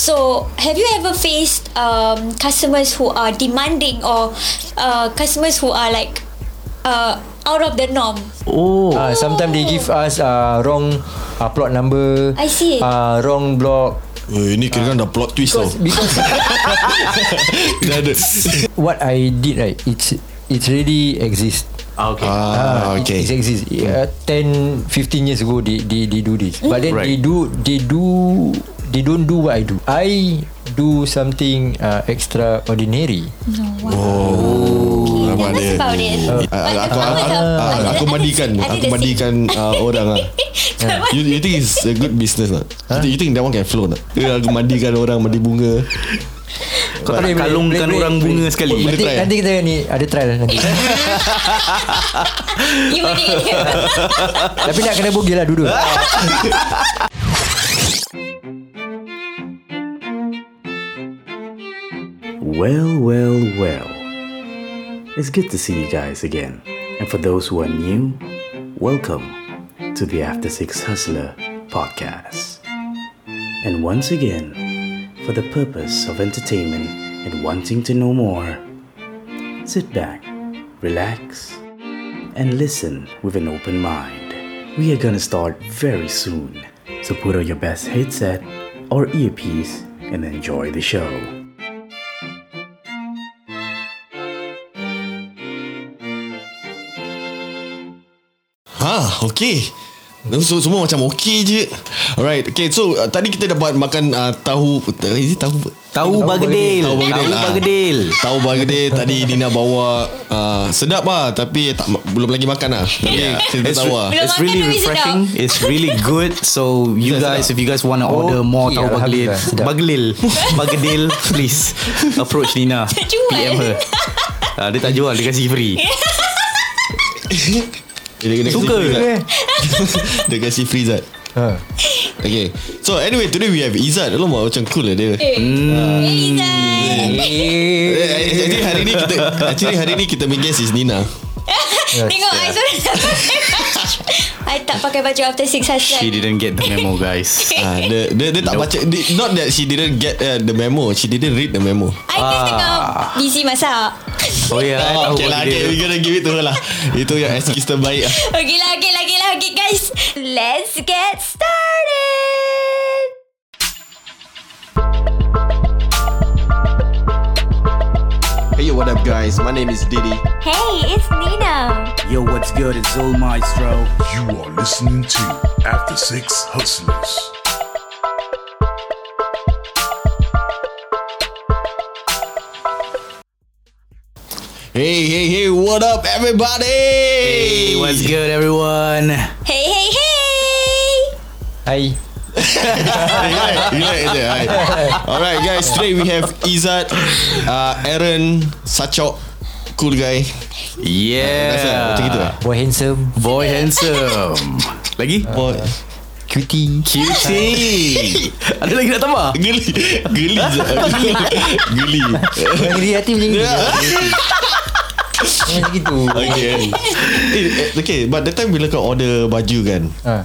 So, have you ever faced um, customers who are demanding or uh, customers who are like uh, out of the norm? Oh. Uh, sometimes they give us uh, wrong uh, plot number. I see. Uh, wrong block. Oh, ini kira kan dah plot twist tau. Because, because Dah ada. what I did right, it's it's really exist. Ah, okay. Ah, it- okay. It, exists. Uh, 10, 15 years ago, they they, they do this. But then Right. they do they do they don't do what I do. I do something uh, extraordinary. Oh, nampak that's dia. about it. Ah, But Aku aku, aku, ah, aku did- mandikan aku mandikan ah, orang ah. You, you think it's a good business tak? You, think, you think that one can flow tak? Aku mandikan orang mandi bunga. Kau tak nak kalungkan orang bunga sekali. Nanti, try, nanti kita ni ada trial nanti. Tapi nak kena bogil lah dulu. Well, well, well. It's good to see you guys again. And for those who are new, welcome to the After Six Hustler podcast. And once again, for the purpose of entertainment and wanting to know more, sit back, relax, and listen with an open mind. We are gonna start very soon, so put on your best headset or earpiece and enjoy the show. Ha, okay. So, semua macam okay je Alright Okay so uh, Tadi kita dapat makan uh, Tahu Is it tahu Tahu bagedil. Tahu bagedil Tahu ah. bagedil. Tahu bagedil Tadi Dina bawa uh, Sedap lah Tapi tak, belum lagi makan lah okay, Kita It's, tahu lah it's really refreshing. It's really good. So you Sedap, guys, sedap. if you guys want to order more Okay, tahu bagedil, bagedil, bagedil, please approach Nina. PM her. Ah, dia tak jual, dia kasih free. dia, dia Suka. Free, dia. Kasih free Zat. Ha. Okay. So anyway Today we have Izzat. Alamak macam cool lah dia. Eh, Izzat. Eh, Actually hari ni kita Actually hari ni kita main guest is Nina. Tengok sorry I tak pakai baju after six She husband didn't get the memo, guys. ah, dia, dia, dia tak Nope. baca dia, Not that she didn't get uh, the memo. She didn't read the memo. I just tengah busy masak. Oh ya, yeah, Oh, tahu okay lah okay, We gonna give it to her lah. Itu yang excuse terbaik lah. Okay lah okay lah okay lah okay guys. Let's get started Hey yo what up guys My name is Diddy Hey it's Nina Yo, what's good? It's Zul Maestro. You are listening to After Six Hustlers. Hey hey hey What up everybody Hey, what's good, everyone? Hey hey hey Hai. You like it there, right? Alright guys Today we have Izzat uh, Aaron Sachok Cool guy Rasa Yeah. macam gitu eh Boy handsome. Boy handsome. Lagi? Boy Cutie. Cutie. Ada lagi nak tambah? Geli Geli je Geli Geli kreatif macam ni. Macam gitu. Okay eh, eh, Okay But that time bila kau order baju kan Ha.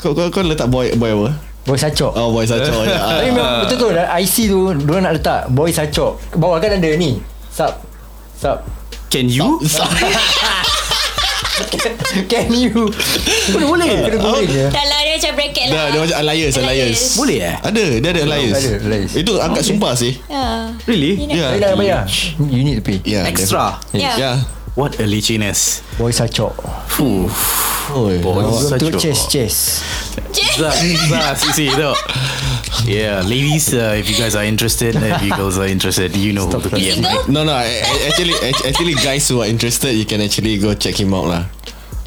Kau kau, kau letak boy Boy apa? Boy sacok. Oh boy Sachok ya. Tapi memang betul tu. IC tu Diorang nak letak Boy sacok. Bawah kan ada ni. Sub Sub Can you? Can you? Boleh boleh. Kena boleh je. Dah lah dia macam bracket lah. Dah, dia macam alliance Alliance Boleh eh? Ada Dia ada alliance Ada, alliance. Itu angkat sumpah sih. Ya. Really? Ya. Bayar. You need to pay. Ya Extra. Ya. Ya What a lichiness. Boy sacok Fuh. Oi. Boy, Untuk sacok. chest chest Zah, Zah, see, see, tu. Yeah, ladies, uh, if you guys are interested, if you girls are interested, you know who to PM. Single? No no a- a- Actually Actually guys who are interested You can actually go check him out lah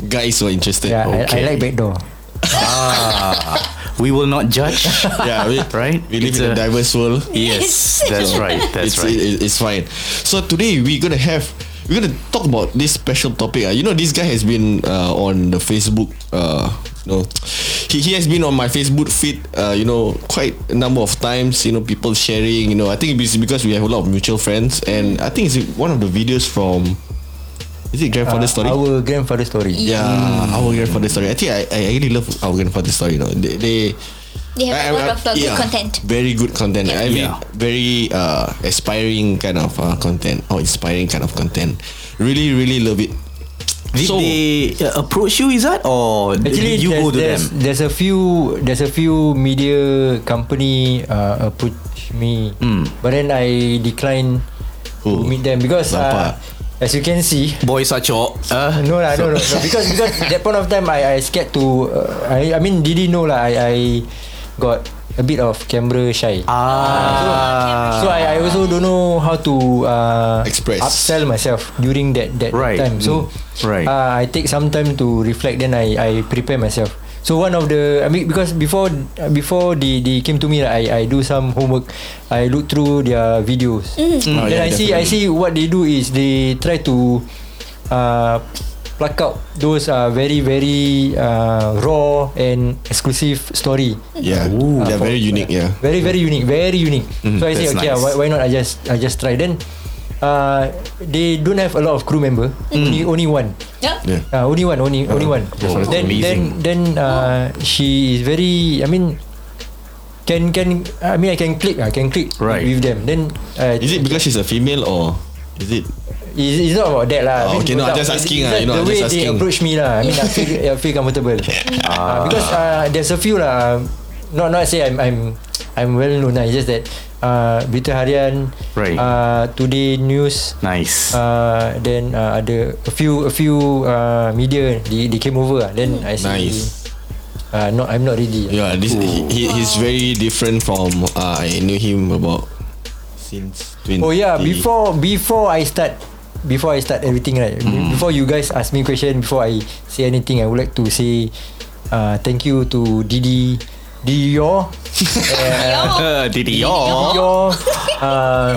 Guys who are interested Yeah I, I Okay. like backdoor Ah, we will not judge. Yeah we, Right? We live It's in a a- diverse world Yes, that's right. That's it's, right. it- it's fine. So today we're gonna have we're gonna talk about this special topic. Uh. You know, this guy has been uh, on the Facebook. Uh, you know, he, he has been on my Facebook feed. Uh, you know, quite a number of times. You know, people sharing. You know, I think it's because we have a lot of mutual friends, and I think it's one of the videos from. Is it grandfather Uh, story? Our grandfather story Yeah, our grandfather story. I think I, I really love our grandfather story. You know, they, they They have a lot of uh, good yeah, content. Very good content. I mean, Yeah. very uh, aspiring kind of uh, content or inspiring kind of content. Really, really love it. Did So- they uh, approach you, is that? Or Actually, did you go to there's, them? there's a few there's a few media company uh, approach me, Hmm. but then I decline to Oh, meet them because uh, as you can see. Boys are chok. Uh, No lah, no, no, no. Because because that point of time, I I scared to. Uh, I I mean, didn't know lah. I I got a bit of camera shy. ah. So I, I also don't know how to uh, Express. upsell myself during that that Right. time. So Mm. Right. uh, I take some time to reflect. Then I I prepare myself. So one of the I mean because before before they, they came to me like, I I do some homework. I look through their videos. Oh, then yeah, I see I see what they do is they try to uh, pluck out those uh, very very uh, raw and exclusive story. Yeah, Uh, they're for- very unique. Yeah. Very very unique, very unique. so I say okay, nice. why, why not I just I just try then. Uh, they don't have a lot of crew member. Only only one. Yeah. Yeah. Uh, only one, only only one. Oh, then amazing. then then uh, she is very. I mean, can can I mean I can click. I can click Right. with them. Then uh, Is it because she's a female or is it? It's, it's not about that lah. Oh, okay, no, I'm just asking lah, you know, the way just they asking. approach me lah. I mean, I feel I feel comfortable. uh, because uh, there's a few lah. Not not say I'm I'm I'm well known lah. It's just that uh, Berita Harian, Right. uh, Today News, Nice. uh, then uh, ada a few a few uh, media they, they came over lah. Then I see. Nice. Uh, not I'm not ready. Yeah, this he, he, he's very different from uh, I knew him about since 20. Oh yeah, before before I start before I start everything right. Hmm. Before you guys ask me question before I say anything I would like to say uh, thank you to Didi Didi Yo Uh, Didi yo. Yo uh,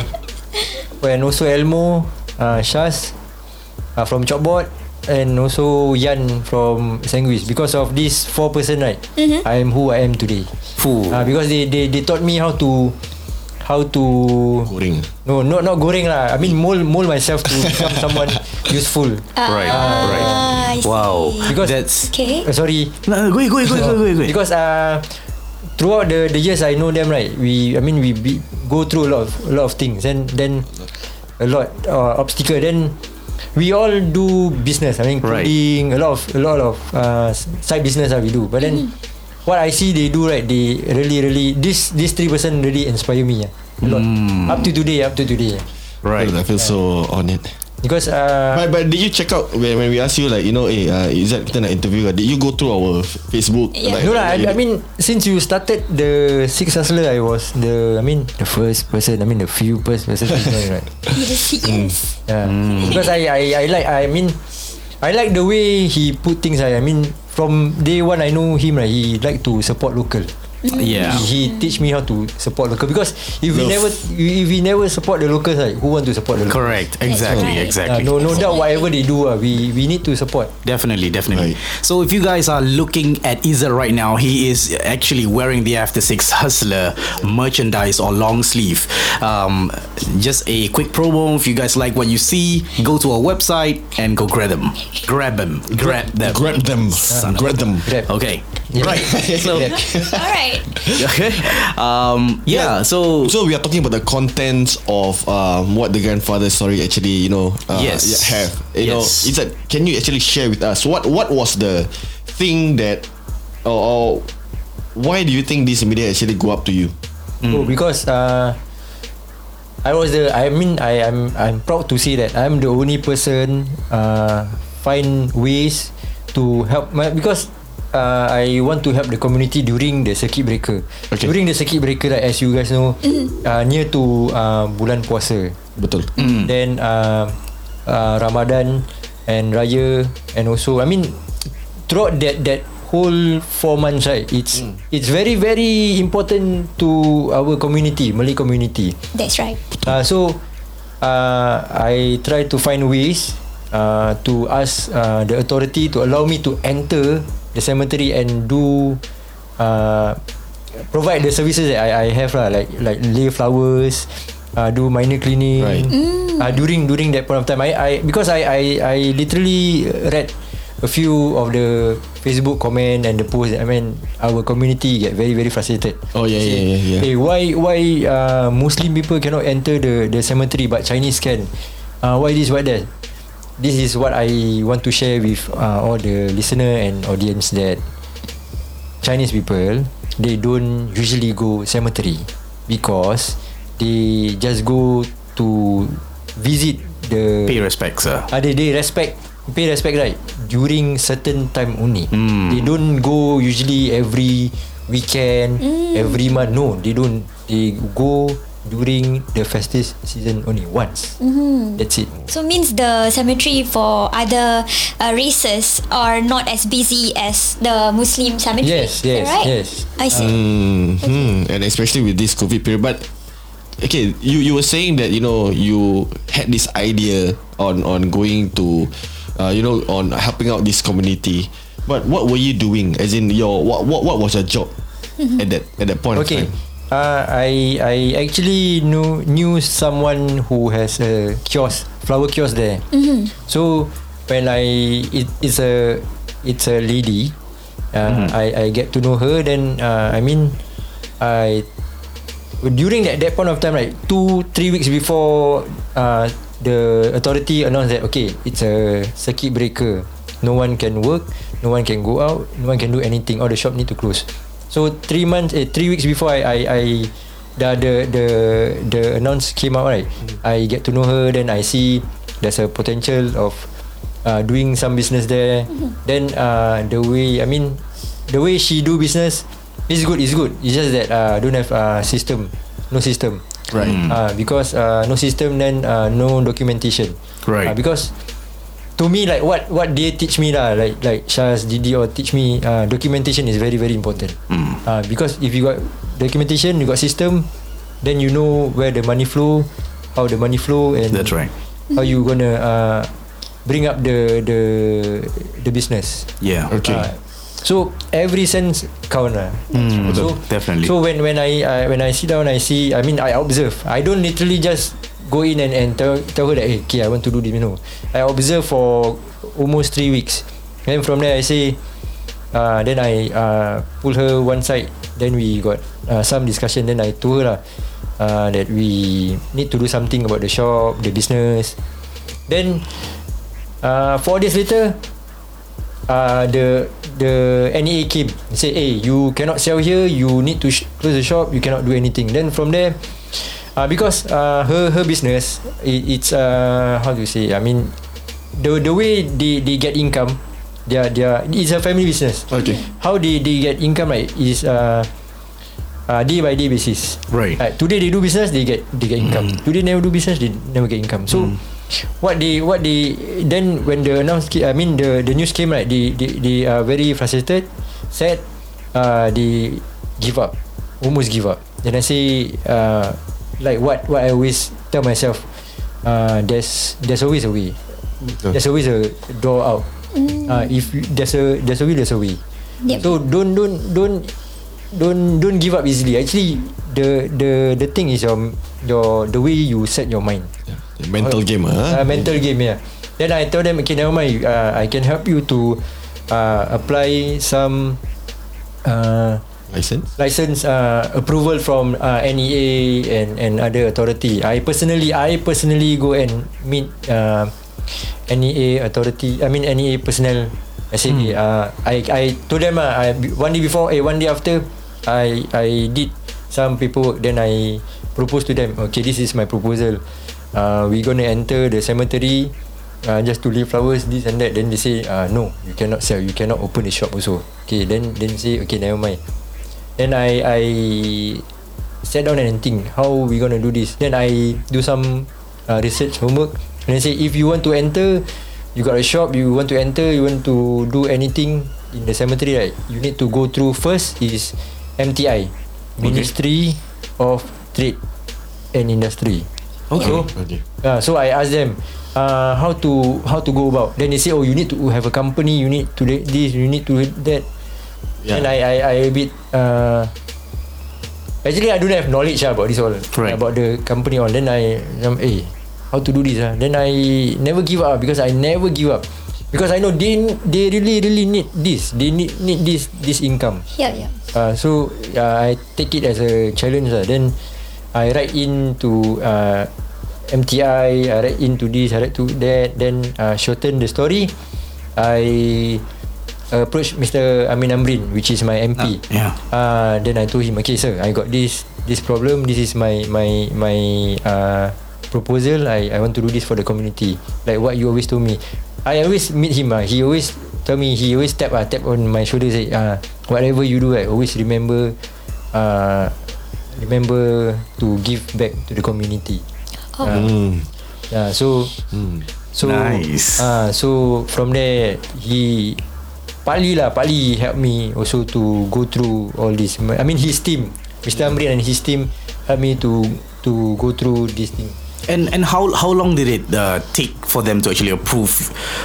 and also Elmo uh, Shaz uh, from Chopboard and also Yan from Sanguis because of this four person right I am who I am today Fuh. uh, because they, they they taught me how to how to Goreng. No, not not goreng lah. I mean mold mold myself to become someone useful. Right. right. I see. Wow. Because- That's. Okay. Uh, sorry. No, go ahead, go ahead, go ahead, go ahead, go ahead. Because uh, throughout the the years I know them right. We I mean we be, go through a lot of a lot of things and then a lot uh, obstacle. Then we all do business. I mean Right. coding, a lot of a lot of uh, side business that we do. But then what I see they do right, they really really this this three person really inspire me. Yeah. A lot. Up to today, up to today. right. I feel so honored. Because uh, But but did you check out when, when we ask you like you know eh uh, is that kita nak interview ah? Did you go through our Facebook? Yeah. Like, No lah. you- I, I mean, since you started the Six Hustler, I was the. I mean, the first person. I mean, the few first person. to join, right? Yes, he is. Yeah. Because I, I, I like. I mean, I like the way he put things. I, I mean, from day one, I know him. Right, he like to support local. Yeah. He, he teach me how to support local because if we never if we never support the locals, right, who want to support the locals? Correct. Exactly. right. Exactly. Uh, no, no doubt. Whatever they do, uh, we we need to support. Definitely, definitely. Right. So if you guys are looking at Izzat right now, he is actually wearing the After Six Hustler merchandise or long sleeve. Um, just a quick promo. If you guys like what you see, go to our website and go grab them. Grab them. Grab them. grab them, Son of grab them. Grab. Okay. Yeah. Right. So All right. okay. Um, yeah. So So we are talking about the contents of um, what the grandfather story actually you know uh, Yes. have. You know, Yes. is that can you actually share with us what what was the thing that or, or why do you think this media actually go up to you? Oh, because uh, I was the. I mean, I am. I'm proud to say that I'm the only person uh, find ways to help my because. Uh, I want to help the community during the circuit breaker. Okay. During the circuit breaker, like, as you guys know, uh, near to uh, bulan puasa. Betul. Then uh, uh, Ramadan and Raya and also I mean throughout that that whole four months right it's it's very very important to our community Malay community That's right. uh, so uh, I try to find ways uh, to ask uh, the authority to allow me to enter the cemetery and do uh, provide the services that I, I have lah, like like lay flowers, uh, do minor cleaning. Right. Uh, during during that point of time, I, I because I I, I literally read a few of the Facebook comment and the post. I mean, our community get very very frustrated. Oh, yeah, yeah, yeah, yeah. Hey, why why uh, Muslim people cannot enter the the cemetery but Chinese can? Uh, why this? Why that? This is what I want to share with uh, all the listener and audience that Chinese people they don't usually go cemetery because they just go to visit the Pay respects, sir. Ah, they, they respect pay respect right during certain time only. They don't go usually every weekend, every month. No, they don't. They go during the festive season only once. That's it. So means the cemetery for other uh, races are not as busy as the Muslim cemetery. Yes, yes, right? yes. I see. Hmm. And especially with this COVID period, but okay, you you were saying that you know you had this idea on on going to, uh, you know, on helping out this community. But what were you doing? As in your what what what was your job at that at that point Okay. of time? Uh, I I actually knew knew someone who has a kiosk, flower kiosk there. So when I it, it's a it's a lady, uh, I I get to know her. Then uh, I mean, I during that that point of time, right, two three weeks before uh, the authority announced that okay, it's a circuit breaker. No one can work, no one can go out, no one can do anything. All the shop need to close. So three months, eh, three weeks before I I, I the the the the announce came out right, I get to know her. Then I see there's a potential of uh, doing some business there. Then uh, the way I mean, the way she do business is good. Is good. It's just that uh, don't have uh, system, no system. Right. Uh, because uh, no system then uh, no documentation. Right. Uh, because to me like what what they teach me lah like like Shaz Didi or teach me uh, documentation is very very important. Uh, because if you got documentation, you got system, then you know where the money flow, how the money flow, and That's right. how you gonna uh, bring up the the the business. Yeah. Okay. Uh, so every sense count lah. Mm, so definitely. So when when I uh, when I sit down, I see. I mean, I observe. I don't literally just go in and, and tell, tell her that hey, okay, I want to do this. You know, I observe for almost three weeks. Then from there, I say. Uh, then I uh, pull her one side. Then we got uh, some discussion. Then I told her lah, uh, that we need to do something about the shop, the business. Then uh, four days later, uh, the the NEA came said, "Hey, you cannot sell here. You need to sh- close the shop. You cannot do anything." Then from there, uh, because uh, her her business, it, it's uh, how do you say? I mean, the the way they they get income, they are they are it's a family business. Okay. How they they get income right is uh. Uh, day by day basis. Right. Uh, today they do business, they get they get income. Today never do business, they never get income. So what they what they then when the announce I mean the the news came right, they they, they are very frustrated, sad. Uh, they give up, almost give up. Then I say uh, like what what I always tell myself, uh, there's there's always a way. There's always a door out. Uh, if there's a there's a will, there's a way. Yep. So don't don't don't don't don't give up easily. Actually, the the the thing is your your the way you set your mind. The mental game, Uh, huh? mental game, yeah. Then I tell them, okay, never mind. Uh, I can help you to uh, apply some uh, License. license uh, approval from uh, NEA and and other authority. I personally, I personally go and meet uh, NEA authority. I mean NEA personnel. I say, hmm. uh, I I told them uh, I, one day before, eh, one day after, I I did some paperwork. Then I proposed to them. Okay, this is my proposal. Uh, we gonna enter the cemetery. Uh, just to leave flowers, this and that. Then they say, uh, no, you cannot sell. You cannot open the shop also. Okay, then then say, okay, never mind. Then I I sat down and think how we gonna do this. Then I do some uh, research homework and I say if you want to enter, you got a shop, you want to enter, you want to do anything in the cemetery, right? You need to go through first is MTI, Ministry of Trade and Industry. Okay. So, Okay. uh, so I asked them uh, how to how to go about. Then they say, oh, you need to have a company. You need to this. You need to that. Yeah. And I I I a bit uh, actually I don't have knowledge ah, about this all Right. about the company all. Then I um, eh how to do this ah. Then I never give up because I never give up. because I know they they really really need this. They need need this this income. Yeah, yeah. Uh, so uh, I take it as a challenge lah. Then I write in to uh, MTI. I write into this. I write to that. Then uh, shorten the story. I approach Mr. Amin Amrin, which is my MP. Ah, yeah. Uh, then I told him, okay, sir, I got this this problem. This is my my my uh, proposal. I I want to do this for the community. Like what you always told me. I always meet him. Uh, he always tell me. He always tap uh, tap on my shoulder. Say, uh, whatever you do, I always remember. Uh, remember to give back to the community. Oh. Uh, Yeah, so so Nice. Ah, so from there he partly lah, partly help me also to go through all this. I mean his team, Mr. Amrin and his team help me to to go through this thing. And and how how long did it uh, take for them to actually approve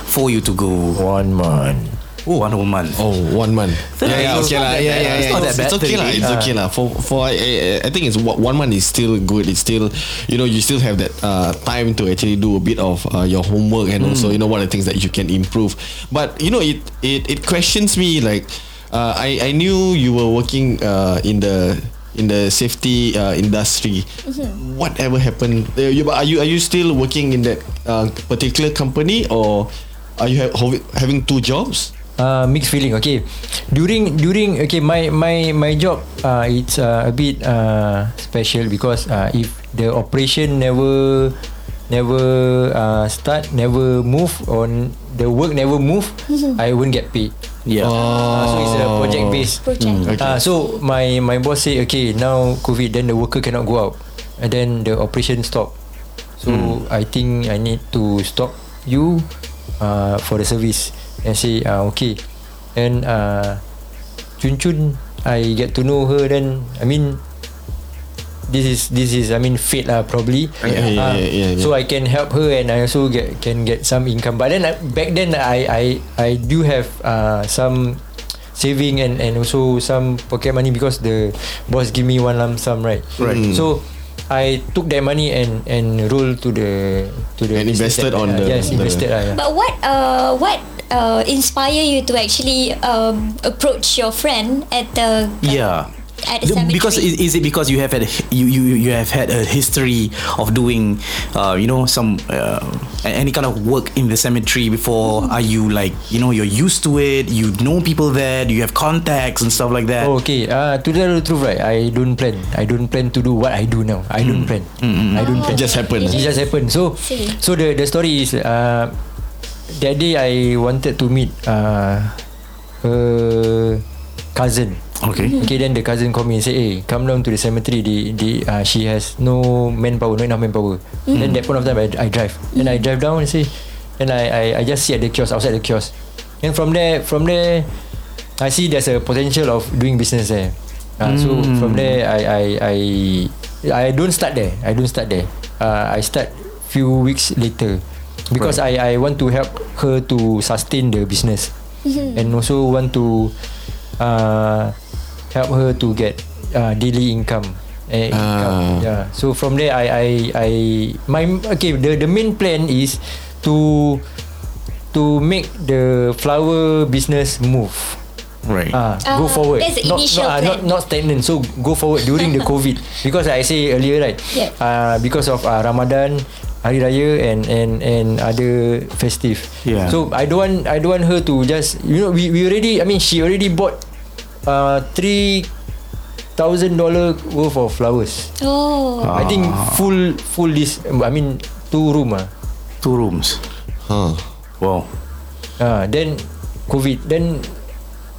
for you to go? One month. Oh, one whole month. Oh, one month. Then yeah, yeah, it's okay lah. that Yeah, yeah, It's yeah. not that It's, bad, it's okay lah. It's days. okay lah. For for I, I, I think it's one one month is still good. It's still you know you still have that uh, time to actually do a bit of uh, your homework and also you know what are the things that you can improve. But you know it it it questions me like uh, I I knew you were working uh, in the in the safety uh, industry. Whatever happened? Uh, you, are you are you still working in that uh, particular company or are you ha- having two jobs? Uh, mixed feeling. Okay, during during okay my my my job uh, it's uh, a bit uh, special because uh, if the operation never never uh, start, never move on the work never move, I won't get paid. Yeah. Uh, so it's a project based. Project. Okay. Uh, so my my boss say okay now COVID then the worker cannot go out and then the operation stop. So I think I need to stop you uh, for the service and say uh, okay and uh, Chun Chun I get to know her then I mean this is this is I mean fate lah probably Yeah, yeah, Uh, yeah, yeah, yeah. so I can help her and I also get can get some income but then uh, back then I I I do have uh, some saving and and also some pocket money because the boss give me one lump sum right Right. Mm. so I took that money and and roll to the to the And invested that- on uh, the- yes the- invested lah, yeah. But what uh what uh inspire you to actually um approach your friend at the Yeah. at the The- cemetery? Because is, is it because you have had you, you you have had a history of doing uh, you know some uh, any kind of work in the cemetery before? Are you like you know you're used to it? You know people there? You have contacts and stuff like that? Oh, okay. Uh, to tell the truth, right? I don't plan. I don't plan to do what I do now. I don't plan. I don't plan. It just happened. It just happened. So, See. so the the story is uh, that day I wanted to meet uh, her cousin. Okay. Okay, then the cousin call me and say, "Hey, come down to the cemetery. The the uh, she has no manpower, no enough manpower." Then that point of time, I, I drive. Then I drive down and say, and I, I I just sit at the kiosk outside the kiosk. And from there, from there, I see there's a potential of doing business there. Uh, So from there, I I I I don't start there. I don't start there. Uh, I start few weeks later because I I want to help her to sustain the business and also want to uh, help her to get uh, daily income. Eh, income. Ah. Yeah. So from there, I I I my okay. The the main plan is to to make the flower business move. Right. Ah, Ah, go forward. that's the not, initial not, ah, not plan. not stagnant. So go forward during the COVID because I say earlier right. Yeah. Uh, because of uh, Ramadan, Hari Raya and and and other festive. Yeah. So I don't want I don't want her to just you know we, we already I mean she already bought uh three thousand dollar worth of flowers. oh I think full full this I mean two room ah. Two rooms. Huh. Wow. Ah, then COVID then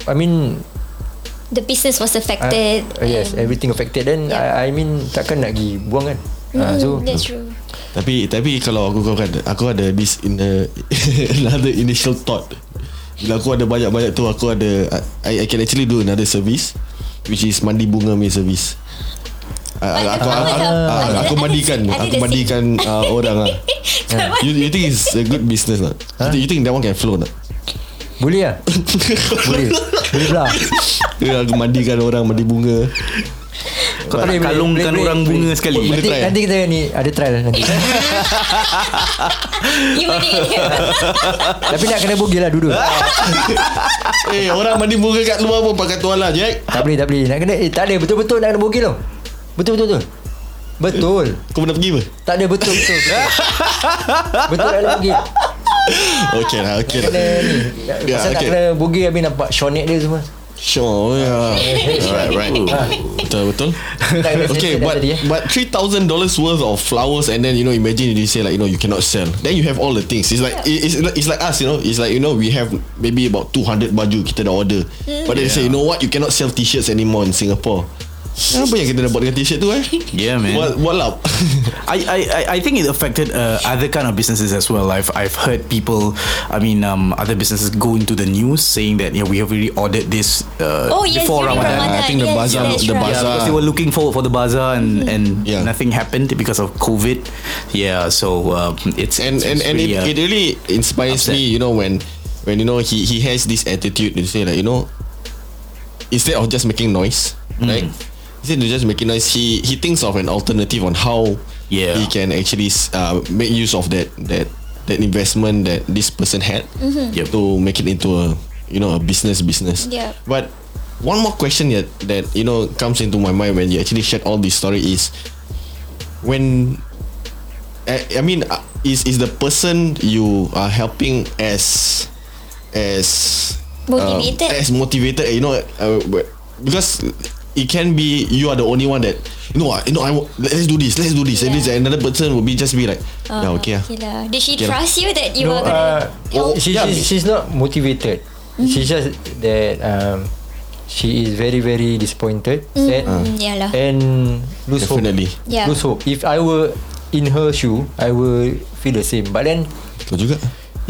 I mean the business was Uh, affected. uh, yes, everything affected. Then Yeah. I, I mean takkan nak pergi buang kan. Uh, Mm, so that's true. Tapi tapi kalau aku kau kan aku ada this in a, another initial thought. Bila aku ada banyak-banyak tu aku ada I, I can actually do another service which is mandi bunga punya service. Uh, But aku, aku, aku, ah, I- aku I- mandikan aku the mandikan uh, orang lah. You, you think it's a good business not? You, think, you think that one can flow not? boleh lah. boleh. Boleh pula. Ya, aku mandikan orang mandi bunga. Kau tak nak kalungkan boleh, orang boleh. bunga sekali Nanti, try. nanti kita ni ada trial nanti. Tapi nak kena bogil lah duduk. Eh orang mandi bunga kat luar pun pakai tuala Jack tak boleh, tak boleh. Nak kena, eh, tak ada. Betul-betul nak kena bogil tau. Betul-betul. Betul. Betul. Kau pernah pergi apa? Tak ada betul betul. Betul, betul nak kena bogil. Okay lah okay lah Kena ni. Ya, Pasal nak kena bogil habis nampak shonet dia semua. Sure yeah. Right. Right Betul betul. Okay but eh. But $3,000 worth of flowers And then you know Imagine you say like You know you cannot sell. Then you have all the things. It's like it's, it's like us you know. It's like you know We have maybe about 200 baju Kita dah order. But then they say You know what? You cannot sell t-shirts anymore In Singapore Apa yang kita dah buat dengan t-shirt tu eh Yeah, man. What, what up I, I, I- I think it affected uh, other kind of businesses as well. I've I've heard people, I mean, um, other businesses go into the news saying that yeah, we have already ordered this uh, Oh yes, before during Ramadan. Ramadan. I think the yes, bazaar- that's the right. Yeah, bazaar- because they were looking forward for the bazaar and and Yeah. nothing happened because of COVID. Yeah, so um, it's and it's, and, it's and really, it, uh, it really inspires upset. me you know when when you know he he has this attitude to say like you know instead of just making noise right instead of just making noise he he thinks of an alternative on how Yeah. he can actually uh, make use of that that that investment that this person had Yep. to make it into a you know a business business Yeah. but one more question that that you know comes into my mind when you actually shared all this story is when I, I mean uh, is is the person you are helping as as Motivated. um, as motivated you know uh, because it can be you are the only one that you know what you know I let's do this let's do this and Yeah. this another person will be just be like yeah okay ah. Okay lah. Did she Okay lah. trust you that you No, were gonna uh, help? she, yeah. she's, she's not motivated. She's just that um, she is very very disappointed, sad, Mm, yeah lah. and lose Definitely. hope. Yeah. Lose hope. If I were in her shoe, I will feel the same. But then, Betul juga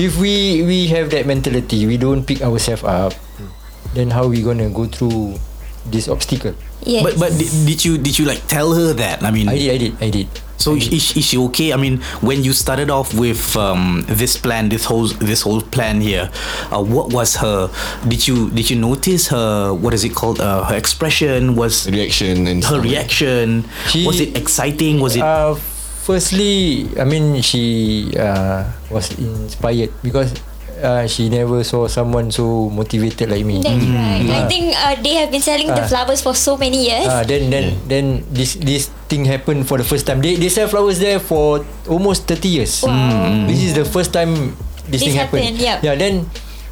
if we we have that mentality, we don't pick ourselves up, then how we gonna go through this obstacle? Yes. But but did, did you did you like tell her that? I mean, I did, I did, I did. So is, is she okay? I mean, when you started off with um, this plan, this whole this whole plan here, uh, what was her? Did you did you notice her? What is it called? Uh, her expression was reaction and her stuff like that. reaction. She- was it exciting? Was it? Uh, firstly, I mean, she uh, was inspired because uh, she never saw someone so motivated like me. That's right. I Ah. think uh, they have been selling the Ah. flowers for so many years. Ah, then then then this this thing happened for the first time. They they sell flowers there for almost 30 years. Wow. This is the first time this, This thing happened. happened, yup. Yeah, then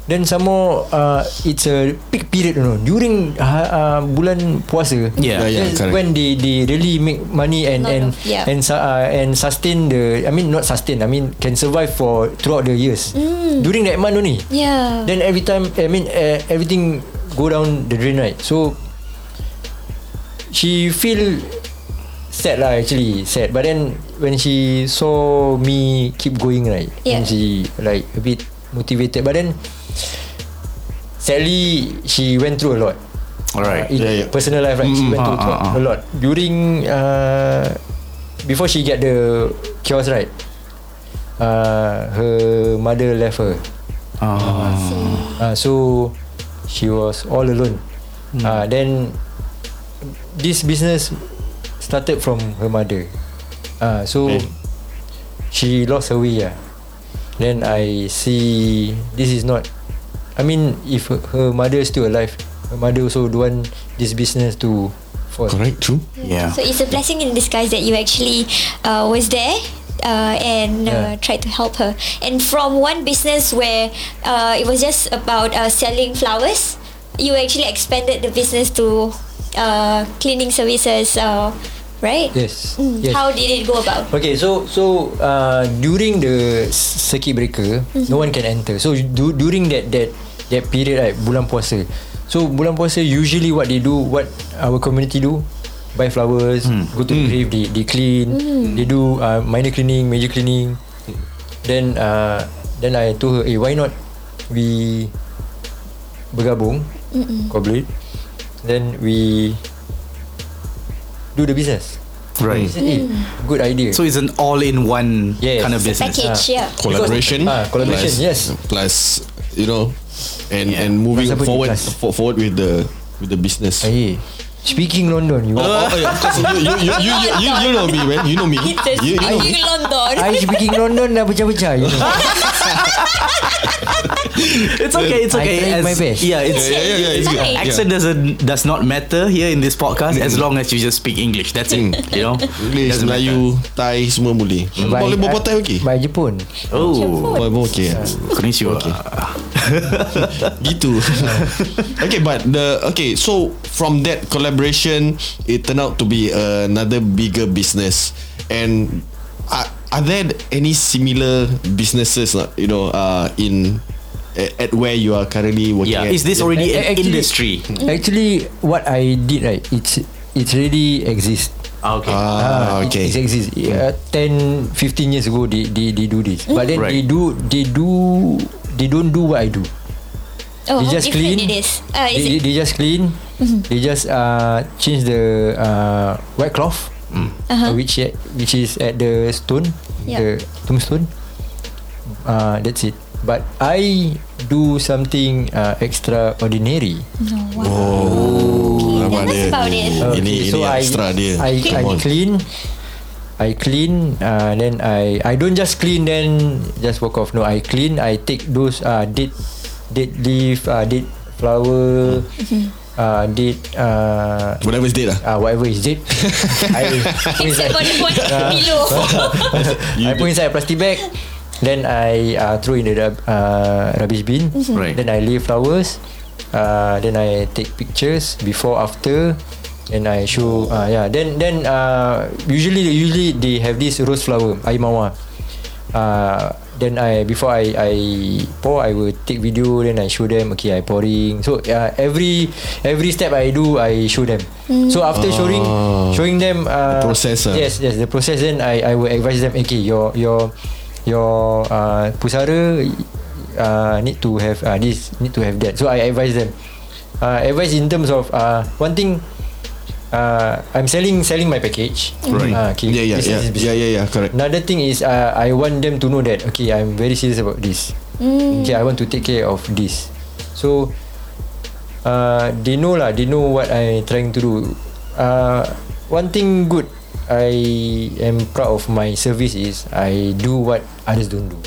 then some more uh, it's a peak period you know during uh, uh, bulan puasa. Yeah. Yeah, yeah, that's correct. when they they really make money and Lot and of- yeah. and su- uh, and sustain the I mean not sustain I mean can survive for throughout the years. During that month only. yeah. Then every time I mean uh, everything go down the drain right. So she feel sad lah actually sad. But then when she saw me keep going right, Yeah. and she like a bit motivated. But then sadly she went through a lot. All right. In Yeah, yeah. personal life right, she Mm, went through ah, ah, ah. a lot during uh, before she get the cures right. Uh, her mother left her. Uh, Uh, so she was all alone. Uh, then this business started from her mother. Uh, so Okay. she lost her way. Uh. Then I see this is not. I mean, if her, her mother is still alive, her mother also don't want this business to fall. correct true yeah. So it's a blessing in disguise that you actually uh, was there uh, and uh, tried to help her. And from one business where uh, it was just about uh, selling flowers, you actually expanded the business to uh, cleaning services, uh, right? Yes. Mm, yes. How did it go about? Okay, so so uh, during the circuit breaker, no one can enter. So du- during that that that period, right, bulan puasa. So bulan puasa usually what they do, what our community do, buy flowers, go to the grave, they they clean, they do uh, minor cleaning, major cleaning. Then uh, then I told her, hey, why not we bergabung, collaborate, then we do the business. Right. "Eh, good idea. So it's an all-in-one Yes. kind of business. package, yeah. collaboration ah, collaboration, plus, yes. plus you know and Yeah. and moving ni, forward for, forward with the with the business Eh. Speaking London, you. Oh, oh, yeah, of course. You, you, you, you, you, you, you know me, man. You know me. You, you know me. speaking London. I speaking London dah pecah-pecah. You know. It's okay. It's I okay. tried my best. Yeah, it's Yeah, yeah, yeah, it's. Fine. accent doesn't does not matter here in this podcast as long as you just speak English. That's it. You know. English, Doesn't matter. Melayu, Thai semua boleh. Boleh berbual Thai okey? By Jepun. Oh, Boleh berbual okey. konnichiwa. Gitu. okay, but the okay, so from that collaboration, it turned out to be another bigger business. And are, are there any similar businesses, uh, you know, uh, in at, at where you are currently working? Yeah, at? is this already A- an actually- industry? Actually, what I did right, it's it's really exist. Okay. Ah, it- okay. It, exists. Uh, 10, 15 years ago, they, they, they do this. But then Right. they do they do they don't do what I do. oh, they just different clean. it is. Uh, is they, it? they just clean. They just uh, change the uh, white cloth, uh, which which is at the stone, Yeah. the tombstone. Uh, that's it. But I do something uh, extraordinary. Oh, Okay, tell us about it. Ini ini extra dia. I, I clean. I clean. Uh, then I I don't just clean then just walk off. No, I clean. I take those uh, dead dead leaf, uh, dead flower, uh, dead uh, Whatever is dead lah. uh, whatever is dead. I put inside, below. I put inside a plastic bag. Then I uh, throw in the uh, rubbish bin. Right. Then I leave flowers. Uh, then I take pictures before after. And I show uh, yeah. Then then uh, usually usually they have this rose flower air mawar. Uh, then I before I I pour I will take video then I show them okay I pouring. So uh, every every step I do I show them. So after showing showing them uh, The process, ah. yes yes the process then I I will advise them okay your your your uh, pusara uh, need to have uh, this need to have that. So I advise them. Uh, advice in terms of uh, one thing uh, I'm selling selling my package Right. uh, okay, Yeah, yeah, this is yeah, business. yeah, yeah, yeah. Correct. Another thing is uh, I want them to know that okay I'm very serious about this. Okay, I want to take care of this. So uh, they know lah. They know what I trying to do. Uh, one thing good I am proud of my service is I do what others don't do.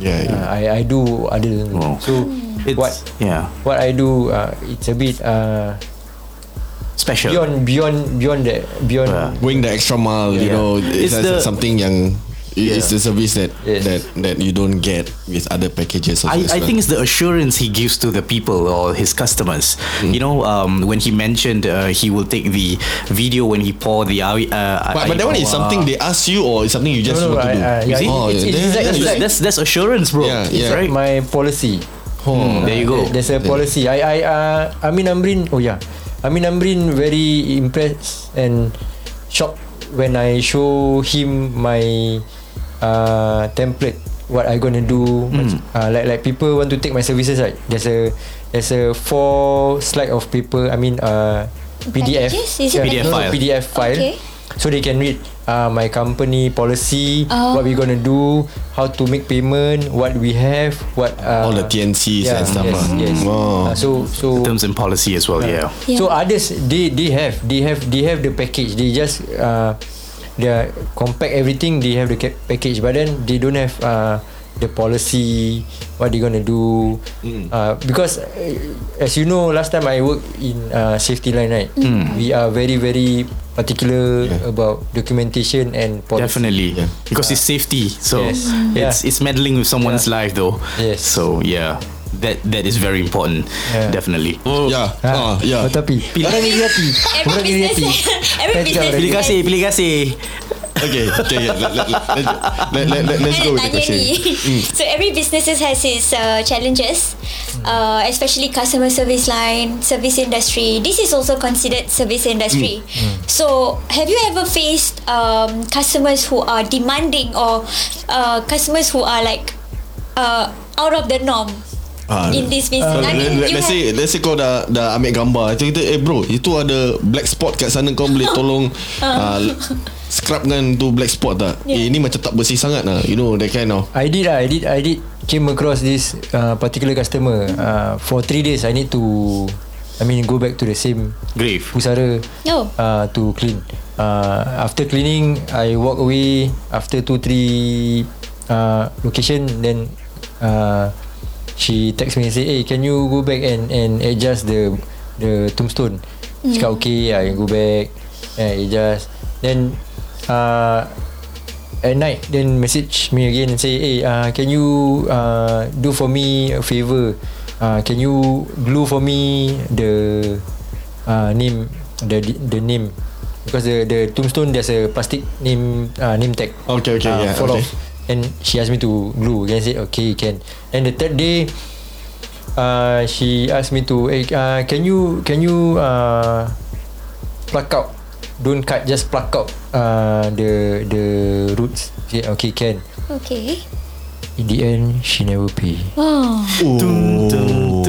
Yeah, yeah. Uh, I I do others don't do. Wow. So It's what yeah what I do uh, it's a bit uh, special. beyond beyond beyond that beyond. Yeah. Going the extra mile, you Yeah. know, it's, It's the- something yang it's Yeah. the service that Yes. that that you don't get with other packages. I, as I think it's the assurance he gives to the people or his customers. Hmm. You know, um, when he mentioned uh, he will take the video when he pour the uh, But, but that one is something they ask you or is something you just No, no, want to I- do. I- You yeah. Oh, it's, it's, Then- like, then it's you- like that's that's assurance, bro. Yeah, It's yeah. like my policy. Hmm, there you go. There's a policy. I I uh, Amin Amrin. Oh yeah, Amin Amrin very impressed and shocked when I show him my uh, template. What I gonna do? Hmm. Uh, like like people want to take my services right. There's a there's a four slide of paper. I mean uh, PDF. Packages? Is it PDF file? PDF file. Okay. So they can read uh, my company policy, Oh. what we gonna do, how to make payment, what we have, what uh, All the TNCs yeah, and stuff. Yes, lah. yes. Oh. Uh, so so Terms and policy as well. Yeah. Yeah. so others they they have they have they have the package. They just uh, they compact everything. They have the package, but then they don't have uh, the policy. What they gonna do? Uh, because uh, as you know, last time I work in uh, safety line, right? We are very very particular Yeah. about documentation and policy. Definitely, Yeah. because it's safety. So Yes. it's Yeah. it's meddling with someone's Yeah. life, though. Yes. So yeah, that that is very important. Yeah. Definitely. Yeah, ah, yeah. Oh, tapi orang iri hati. Orang iri hati. every business. Pilih kasih, pilih kasih. Okay, okay. Let, let, let, let, let, let, let's go with the question. ni. So every businesses has its uh, challenges, uh, especially customer service line, service industry. This is also considered service industry. So have you ever faced um, customers who are demanding or uh, customers who are like uh, out of the norm Ah, in this business? Uh, I mean, let, let's say let's say kau dah dah ambil gambar kita eh bro itu ada black spot kat sana kau boleh tolong uh, scrub dengan tu black spot tak Yeah. eh ini macam tak bersih sangat lah you know that kind of I did lah I did I did came across this uh, particular customer uh, for three days I need to I mean go back to the same Grave. pusara Oh. uh, to clean. Uh, after cleaning, I walk away after two three uh, location. Then uh, she text me and say, "Hey, can you go back and and adjust the the tombstone?" Mm. Cakap okay, I go back and adjust. Then uh, at night, then message me again and say, "Hey, uh, can you uh, do for me a favor? Uh, can you glue for me the uh, name the the name because the the tombstone there's a plastic name uh, name tag. Okay, okay, uh, yeah, fall okay. off. And she asked me to glue. I said okay, can. And the third day, uh, she asked me to, hey, uh, can you can you uh, pluck out? Don't cut, just pluck out uh, the the roots. Said, okay, can. Okay. In the end, she never pay. Oh. Oh.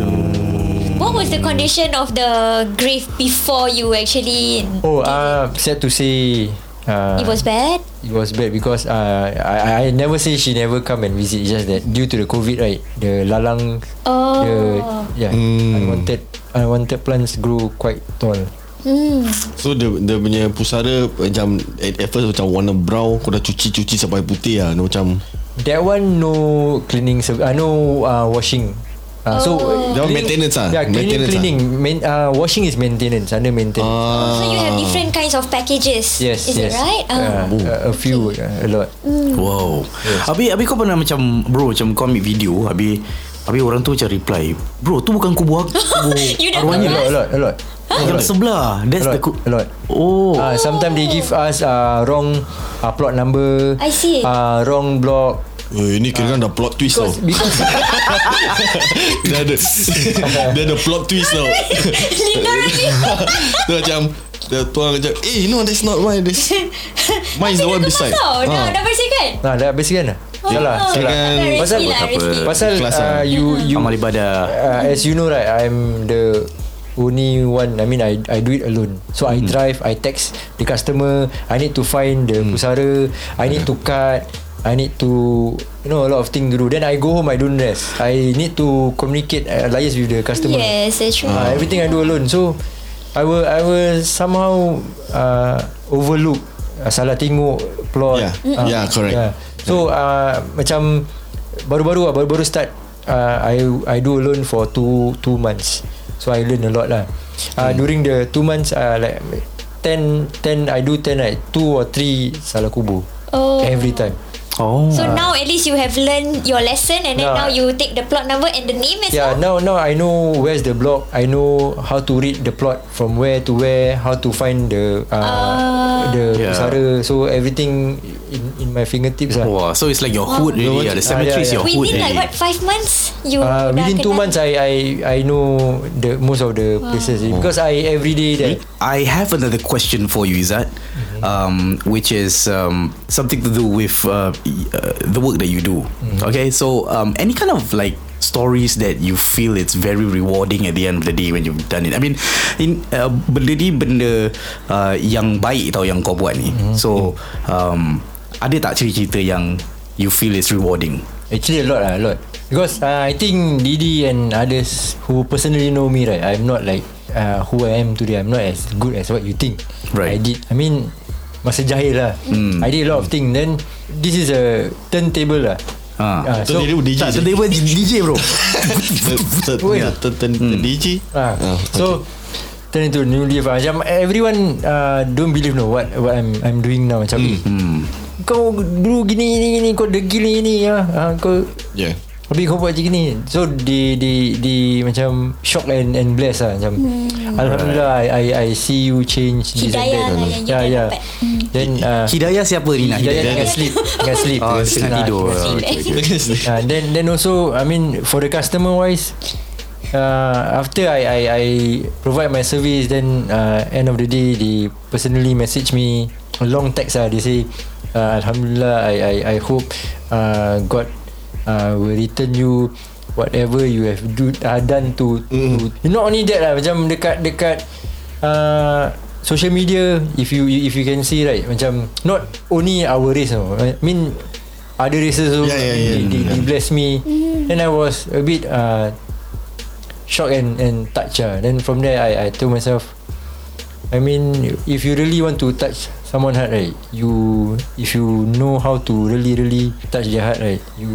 What was the condition of the grave before you actually? Oh, uh, sad to say, uh, it was bad. It was bad because uh, I I never say she never come and visit. It's just that due to the COVID, right, the lalang, Oh. the yeah, unwanted unwanted plants grow quite tall. Hmm. So dia, dia punya pusara macam at, at first macam warna brown kau dah cuci-cuci sampai putih lah Dia macam That one no cleaning service. Uh, no uh, washing. Uh, so Oh. That one cleaning- maintenance ah? Yeah, cleaning, Maintenance ah? cleaning. Main, uh, washing is maintenance under maintenance. So you have Ah. different kinds of packages. yes, Is yes. it right? Uh, Oh. a, a few, uh, a lot. Wow. Habis habis kau pernah macam bro macam kau ambil video habis habis orang tu macam reply, "Bro, tu bukan kubur aku, kubur arwahnya." A lot, a lot, a lot. Yang sebelah. That's a the lot, ku- a lot. Oh. Uh, sometimes they give us uh, wrong uh, plot number. I see. Uh, wrong block. Oh, ini kira dah plot twist tau Because because Dia ada Dia ada plot twist tau Literally. Dia macam Dia tuang macam Eh no that's not mine this, Mine is the one beside Tahu, dah, Ah. dah bersihkan? Nah, dah habis kan? Salah, Oh, salah. Rezeki Pasal- lah, apa? Pasal Ikhlas uh, lah. you you Amal ibadah. uh, as you know right, I'm the only one. I mean, I I do it alone. So I drive, I text the customer. I need to find the pusara. I need to cut. I need to you know a lot of things to do. Then I go home. I don't rest. I need to communicate, uh, liaise with the customer. Yes, that's true. Uh, everything I do alone. So I will I will somehow uh, overlook uh, salah tengok plot. Yeah. Uh, Yeah, correct. Yeah. So uh, macam baru-baru lah, baru-baru start uh, I I do alone for two two months. So I learn a lot lah. Uh, During the two months uh, like 10 10 I do 10 right two or three salah kubur Oh. every time. Oh. So now at least you have learned your lesson and then Yeah. now you take the plot number and the name as Yeah, well. now now I know where's the block. I know how to read the plot from where to where, how to find the uh, Ah. the Yeah. pusara. So everything in in my fingertips lah. Wow, so it's like your hood really. Yeah, the cemetery is yeah, your hood Within like what five months you Uh, within two months, I I I know the most of the places because I every day that I have another question for you, Izzat, um, which is um, something to do with uh, uh, the work that you do. Okay, so um, any kind of like stories that you feel it's very rewarding at the end of the day when you've done it. I mean, in uh, benda ni benda uh, yang baik tau yang kau buat ni. So um, ada tak cerita-cerita yang you feel is rewarding? Actually a lot lah, a lot. Because uh, I think Didi and others who personally know me, right, I'm not like uh, who I am today. I'm not as good as what you think. Right. I did. I mean, masa jahil lah. I did a lot of things. Then this is a turntable lah. Ah. Uh, So, so dia DJ Tak, je. dia DJ bro. Wait. DJ Ah, Ah, so turn into new leaf lah. Macam everyone uh, don't believe no what what I'm I'm doing now macam Hmm. Kau dulu gini gini gini kau degil ni ni ah uh, kau Yeah. Habis kau buat macam gini. So di di di macam shock and and bless lah. Macam alhamdulillah I, I I see you change this and Hidayah that. lah yang you yeah, dapat. Hmm. Then uh, Hidayah siapa Rina? Hidayah tengah sleep. Tengah sleep. Oh, Ah, tidur. sleep. Uh, then then also I mean for the customer wise uh, after I, I I provide my service then uh, end of the day they personally message me. A long text ah they say uh, alhamdulillah I I I hope uh, God uh, will return you whatever you have do uh, done to, to not only that lah macam dekat dekat uh, social media if you if you can see right macam not only our race no, I mean other races also Yeah, yeah, yeah. they, they, they bless me then I was a bit uh, shock and and touch ah. Then from there I I told myself I mean if you really want to touch someone heart right you if you know how to really really touch their heart right you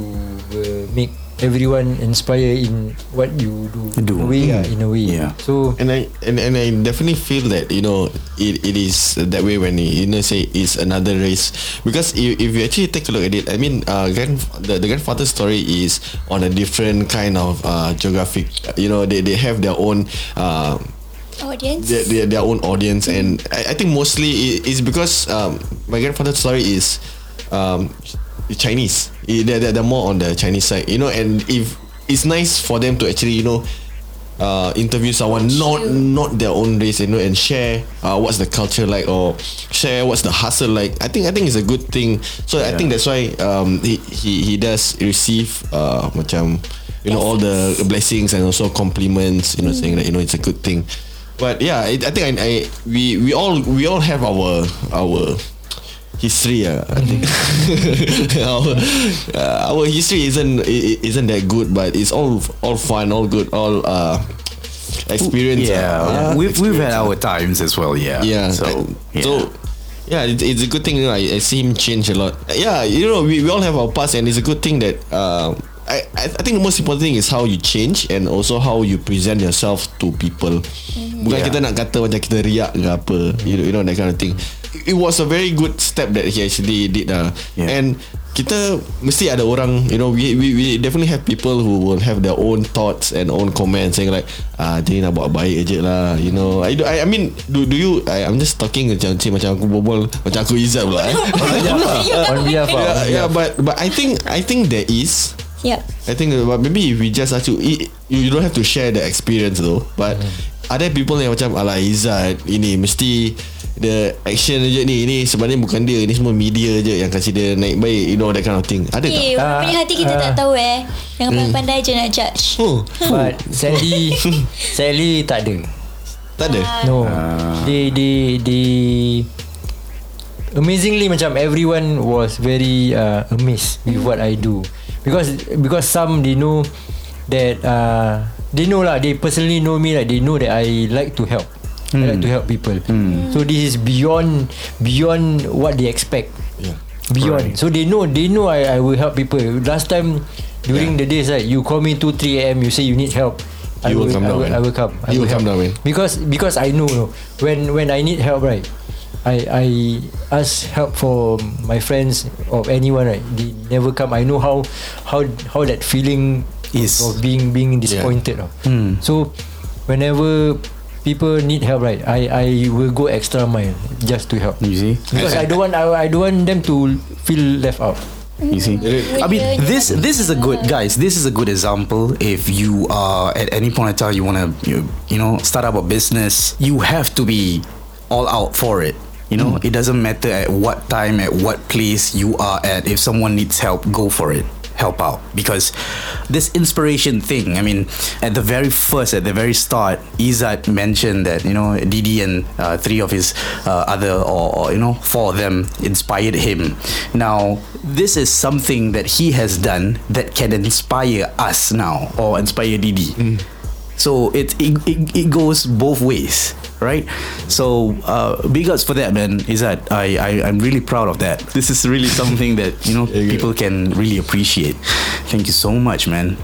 will make everyone inspire in what you do, Do. in a way ah, in a way Yeah. so And I and, and I definitely feel that you know it, it is that way when you know say it's another race because if, if you actually take a look at it, I mean, uh, grand the, the grandfather story is on a different kind of uh, geographic. You know, they, they have their own. Uh, Audience. their, their, their own audience and I, I think mostly it, it's because um, my grandfather's story is um, Chinese. Eh, they're, they're, they're more on the Chinese side you know and if it's nice for them to actually you know uh, interview someone not not their own race you know and share uh, what's the culture like or share what's the hustle like I think I think it's a good thing. So I think that's why um, he, he he does receive uh, macam you know all the blessings and also compliments you know saying that you know it's a good thing but yeah I, I think I, I we we all we all have our our history uh, I think our, uh, our history isn't isn't that good but it's all all fun all good all uh experience Yeah, uh, we've we've had our times as well. Yeah. yeah So so yeah. so yeah it's, it's a good thing you know, I, I see him change a lot yeah you know we, we all have our past and it's a good thing that uh, I, I think the most important thing is how you change and also how you present yourself to people bukan Yeah. kita nak kata macam kita riak ke apa you know, you know that kind of thing it was a very good step that he actually did uh. Yeah. and kita mesti ada orang you know we, we we definitely have people who will have their own thoughts and own comments saying like ah dia nak buat baik je lah you know I do- I, I mean do do you I, I'm just talking macam cik, macam aku berbual macam aku Izzat pula eh on behalf of yeah, yeah but but I think I think there is Yep. I think uh, but maybe if we just ask you you you don't have to share the experience though but are there people yang macam ala Izzat ini mesti the action je ni ini sebenarnya bukan dia ini semua media je yang kasih dia naik baik you know that kind of thing ada tak? Eh, orang punya hati kita tak tahu eh. Yang pandai-pandai je nak judge. Oh, but sadly sadly tak ada tak ada. No. They they they amazingly macam everyone was very uh, amazed with what I do because because some they know that uh, they know lah they personally know me like they know that I like to help. I like to help people. So this is beyond beyond what they expect. Yeah. Beyond. So they know they know I, I will help people. Last time during the days right, you call me 2 3 am you say you need help. I You will will, come I down, will, man. I will come. I You will help. come down, man. Because because I know when when I need help right, I I ask help for my friends or anyone right. They never come. I know how how how that feeling Is. of being being disappointed. Yeah. Hmm. So whenever people need help right, I I will go extra mile just to help. You see? Because I don't want I, I don't want them to feel left out. You see? I mean, this this is a good guys. This is a good example. If you are at any point in time you want to you, you know start up a business, you have to be all out for it. You know, it doesn't matter at what time, at what place you are at. If someone needs help, go for it. Help out because this inspiration thing. I mean, at the very first, at the very start, Izzat mentioned that you know Didi and uh, three of his uh, other or, or you know four of them inspired him. Now this is something that he has done that can inspire us now or inspire Didi. So it, it it it goes both ways, right? So uh, big ups for that, man. Is that I, I I'm really proud of that. This is really something that you know people can really appreciate. Thank you so much, man.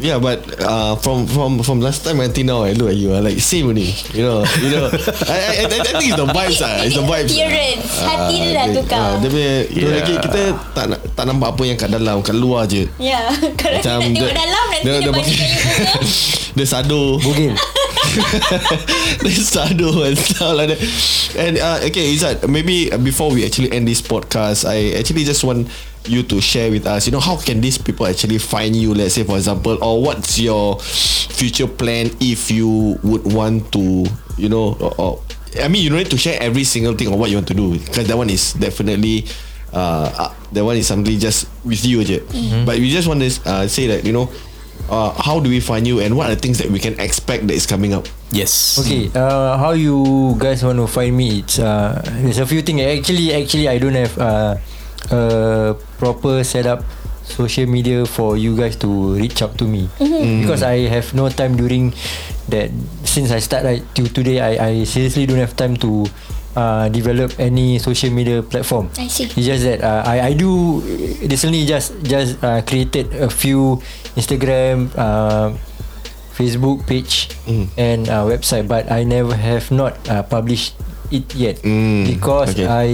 Yeah, but uh, from from from last time until now, I look at you, I like same only. You know, you know. I, I, I, I think it's the vibes ah, it's the vibes. Appearance. Hati dia dah dia- tukar. ah, Dia punya tu Yeah. lagi kita tak nak, tak nampak apa yang kat dalam, kat luar je. Ya. Kalau kita tengok dalam nanti dia, dia bagi kayu bunga. dia sado. Bugil. They sado and stuff like that. And uh, okay, Izzat, maybe before we actually end this podcast, I actually just want you to share with us. You know, how can these people actually find you? Let's say, for example, or what's your future plan if you would want to, you know, or, or I mean, you don't need to share every single thing of what you want to do because that one is definitely. Uh, uh, that one is something just with you je. But we just want to uh, say that you know, uh, how do we find you and what are the things that we can expect that is coming up? Yes. Okay, uh, how you guys want to find me? It's uh, there's a few things. Actually, actually, I don't have uh, a proper setup social media for you guys to reach out to me because I have no time during that since I start right till today I I seriously don't have time to uh, develop any social media platform. I see. It's just that uh, I I do recently just just uh, created a few Instagram, uh, Facebook page and uh, website, but I never have not uh, published it yet Mm, because okay. I,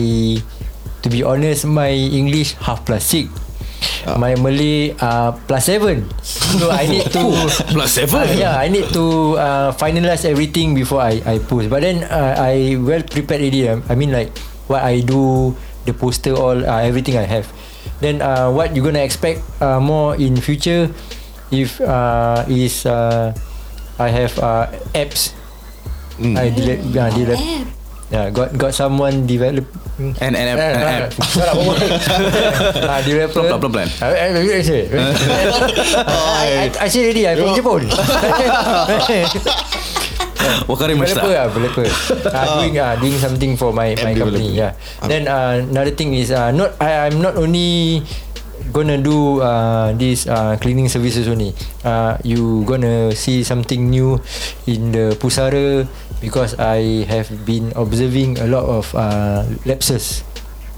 to be honest, my English half plus six. My Malay uh, plus seven. So I need to Plus seven? uh, Yeah I need to uh, Finalize everything Before I, I post. But then uh, I well prepared already. I mean like What I do The poster all uh, Everything I have. Then uh, what you gonna expect uh, More in future If uh, Is uh, I have uh, Apps. I develop, uh, develop Yeah, got got someone develop And and and, and app. Ah, developer. Plan, plan, plan. I, I, I, say. I, I, I say already. I from Japan. Wakari developer Mashta. ah, developer. Uh, doing uh, doing something for my my App company. Yeah. Then uh, another thing is uh, not I I'm not only gonna do uh, this uh, cleaning services only. Uh, you gonna see something new in the Pusara because I have been observing a lot of uh, lapses.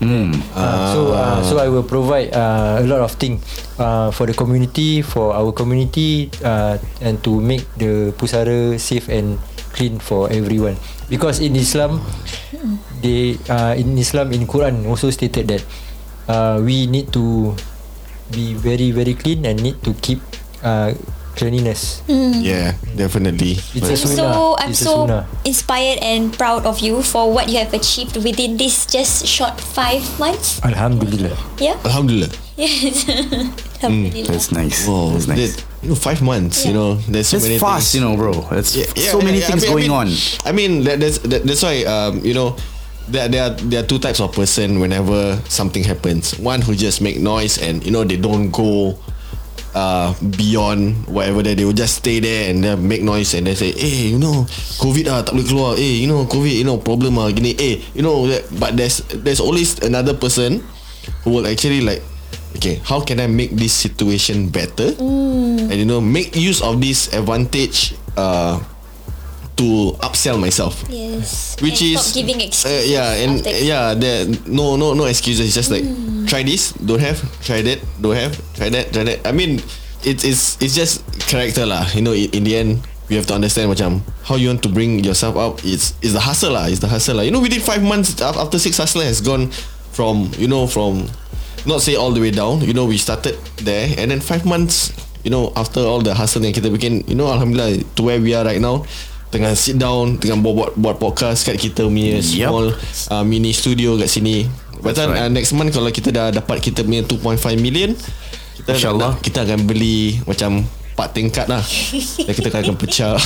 Hmm. Uh, so uh, so I will provide uh, a lot of things uh, for the community for our community uh, and to make the pusara safe and clean for everyone because in Islam they uh, in Islam in Quran also stated that uh, we need to be very very clean and need to keep uh, cleanliness Yeah, definitely. it's a I'm so I'm it's so inspired and proud of you for what you have achieved within this just short five months. Alhamdulillah Yeah. Alhamdulillah. Yes. Alhamdulillah. That's nice. Wow, That's nice. that- you know, five months. You know, there's so It's many fast, things. you know, bro. It's Yeah, yeah, so many yeah. things I mean- going I on. I mean, that, that's that, that's why um, you know, there there are, there are two types of person whenever something happens. One who just make noise and you know they don't go uh, beyond whatever that they will just stay there and then make noise and they say, hey, you know, COVID ah tak boleh keluar. Eh, you know, COVID, you know, problem ah gini. Eh, you know, that, but there's there's always another person who will actually like okay, how can I make this situation better? And you know, make use of this advantage uh, to upsell myself. Yes. Which and is stop giving excuses. Uh, yeah, and after- yeah, there no no no excuses. It's just like try this, don't have, try that, don't have, try that, try that. I mean, it's it's it's just character lah. You know, in, in the end, you have to understand macam how you want to bring yourself up. It's it's the hustle lah. It's the hustle lah. You know, within five months after six hustler has gone from you know from not say all the way down. You know, we started there and then five months. You know, after all the hustle yang kita bikin, you know, alhamdulillah to where we are right now. Tengah sit down Tengah buat, buat, buat podcast Kat kita punya Yup. small uh, Mini studio kat sini then right. uh, next month Kalau kita dah dapat Kita punya 2.5 million kita InsyaAllah. Kita akan beli Macam Empat tingkat lah Dan kita akan pecah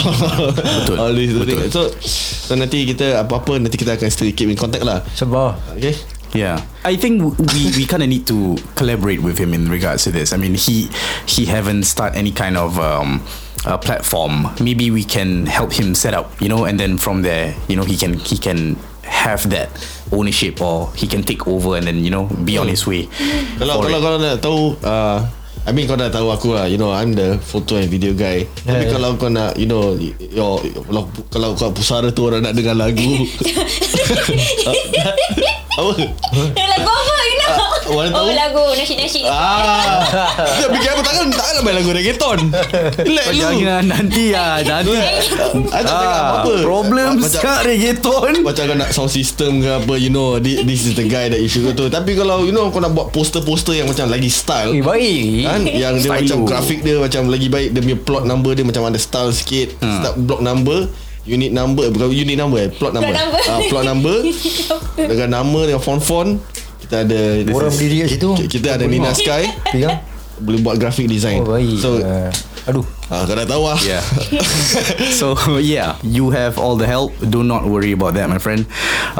Betul. All these Betul. So So nanti kita Apa-apa Nanti kita akan still keep in contact lah Sabar Okay Yeah, I think we we kind of need to collaborate with him in regards to this. I mean, he he haven't start any kind of um, uh, platform. Maybe we can help him set up, you know, and then from there, you know, he can he can have that ownership or he can take over and then you know be on his way. Kalau for kalau it. kau nak tahu uh, I mean kau dah tahu aku lah You know I'm the photo and video guy Tapi yeah. kalau kau nak You know your, Kalau, kalau kau pusara tu Orang nak dengar lagu Apa? Eh, lagu apa you know? mana oh tahu? lagu nasyid-nasyid. Ah, Dia fikir apa takkan Takkan nak main lagu reggaeton Relax lu Jangan nanti ah nanti. I tak cakap Ah, apa-apa problem Macam- sekarang reggaeton. Macam kau nak sound system ke apa You know This, is the guy that you should go to Tapi kalau you know Kau nak buat poster-poster Yang macam lagi style Eh baik kan yang dia macam grafik dia macam lagi baik dia punya plot number dia macam ada style sikit Hmm. start block number unit number bukan unit number eh plot number. number. Ah, plot number. Dengan nama dengan font-font kita ada Orang berdiri kat situ. kita ada Nina Sky. Pegang. Boleh buat graphic design. Oh baik. So Ah. Aduh. Ah, kau dah tahu lah. Yeah. so yeah, you have all the help. Do not worry about that, my friend.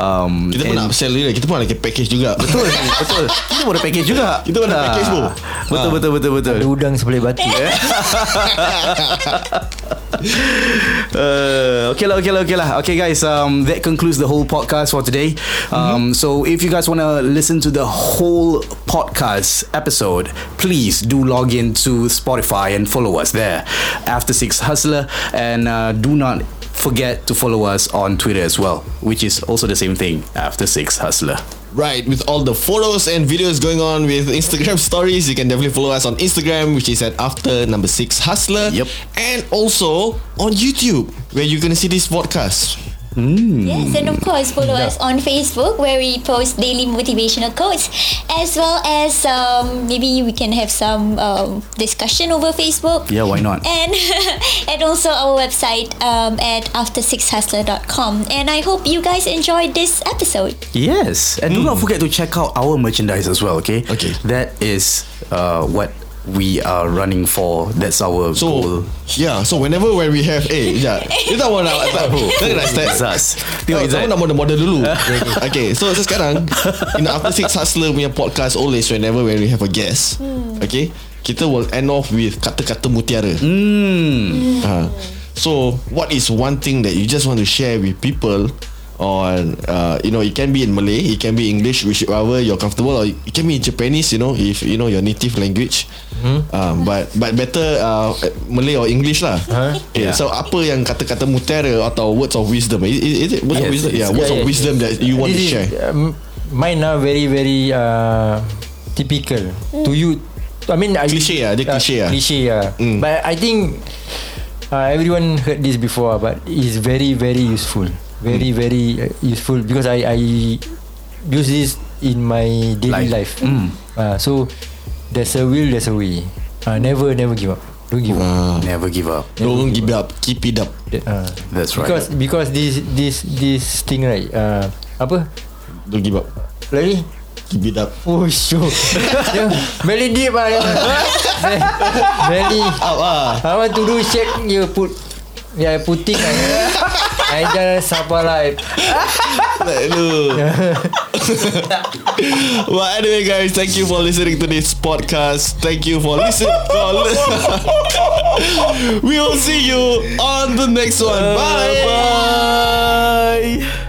Um, Kita pun nak upsell dia. Kita pun ke package juga. Betul, betul. Kita pun ada package juga. Kita pun ada Ah, package, bro. Betul, betul, betul, betul. Ada udang sebelah batu. Uh, okay lah, okay lah, okay lah. Okay, guys. Um, that concludes the whole podcast for today. Um, so if you guys want to listen to the whole podcast episode, please do log in to Spotify and follow us there. After Six Hustler, and uh, do not forget to follow us on Twitter as well, which is also the same thing. After Six Hustler. Right, with all the photos and videos going on with Instagram stories, you can definitely follow us on Instagram, which is at after number six hustler. Yep. And also on YouTube, where you're gonna see this podcast. Yes, and of course, follow us on Facebook where we post daily motivational quotes, as well as um, maybe we can have some um, discussion over Facebook. Yeah, why not? And and also our website um, at after6hustler.com. And I hope you guys enjoyed this episode. Yes, and do not forget to check out our merchandise as well. Okay. Okay. That is uh, what we are running for. That's our So goal. yeah, so whenever when we have eh, sekejap. Kita mau nak tak bro. Kita nak start. Zaz. Tengok Izzat. nak model-model dulu Okay so, so sekarang In the After Six Hustler punya podcast Always whenever when we have a guest Okay Kita will end off with Kata-kata mutiara Hmm. Ha. So what is one thing that you just want to share with people on uh, you know it can be in Malay it can be English whichever you're comfortable or it can be in Japanese you know if you know your native language um, but but better uh, Malay or English lah Huh? okay, Yeah. so apa yang kata-kata mutiara atau words of wisdom is, is it words of Yes, wisdom it's- yeah words yeah, of wisdom that you want to This is, share um, mine are very very uh, typical to you. I mean I- Cliche ah, dia uh, cliche ah. Cliche ah. Mm. But I think uh, everyone heard this before, but it's very very useful. Very very uh, useful because I I use this in my daily Life. life. Mm. Uh, so there's a will, there's a way. Uh, never never give up. Don't give up. uh, Never give up. don't give up keep it up Uh, That's right. because because this this this thing right. Uh, apa? don't give up Lagi? keep it up Oh sure Very deep lah dia. Very up ah I want to do shake You put Yeah putting just sabar lah Aduh. well, anyway, guys, thank you for listening to this podcast. Thank you for listening. we will see you on the next one. Bye. Bye.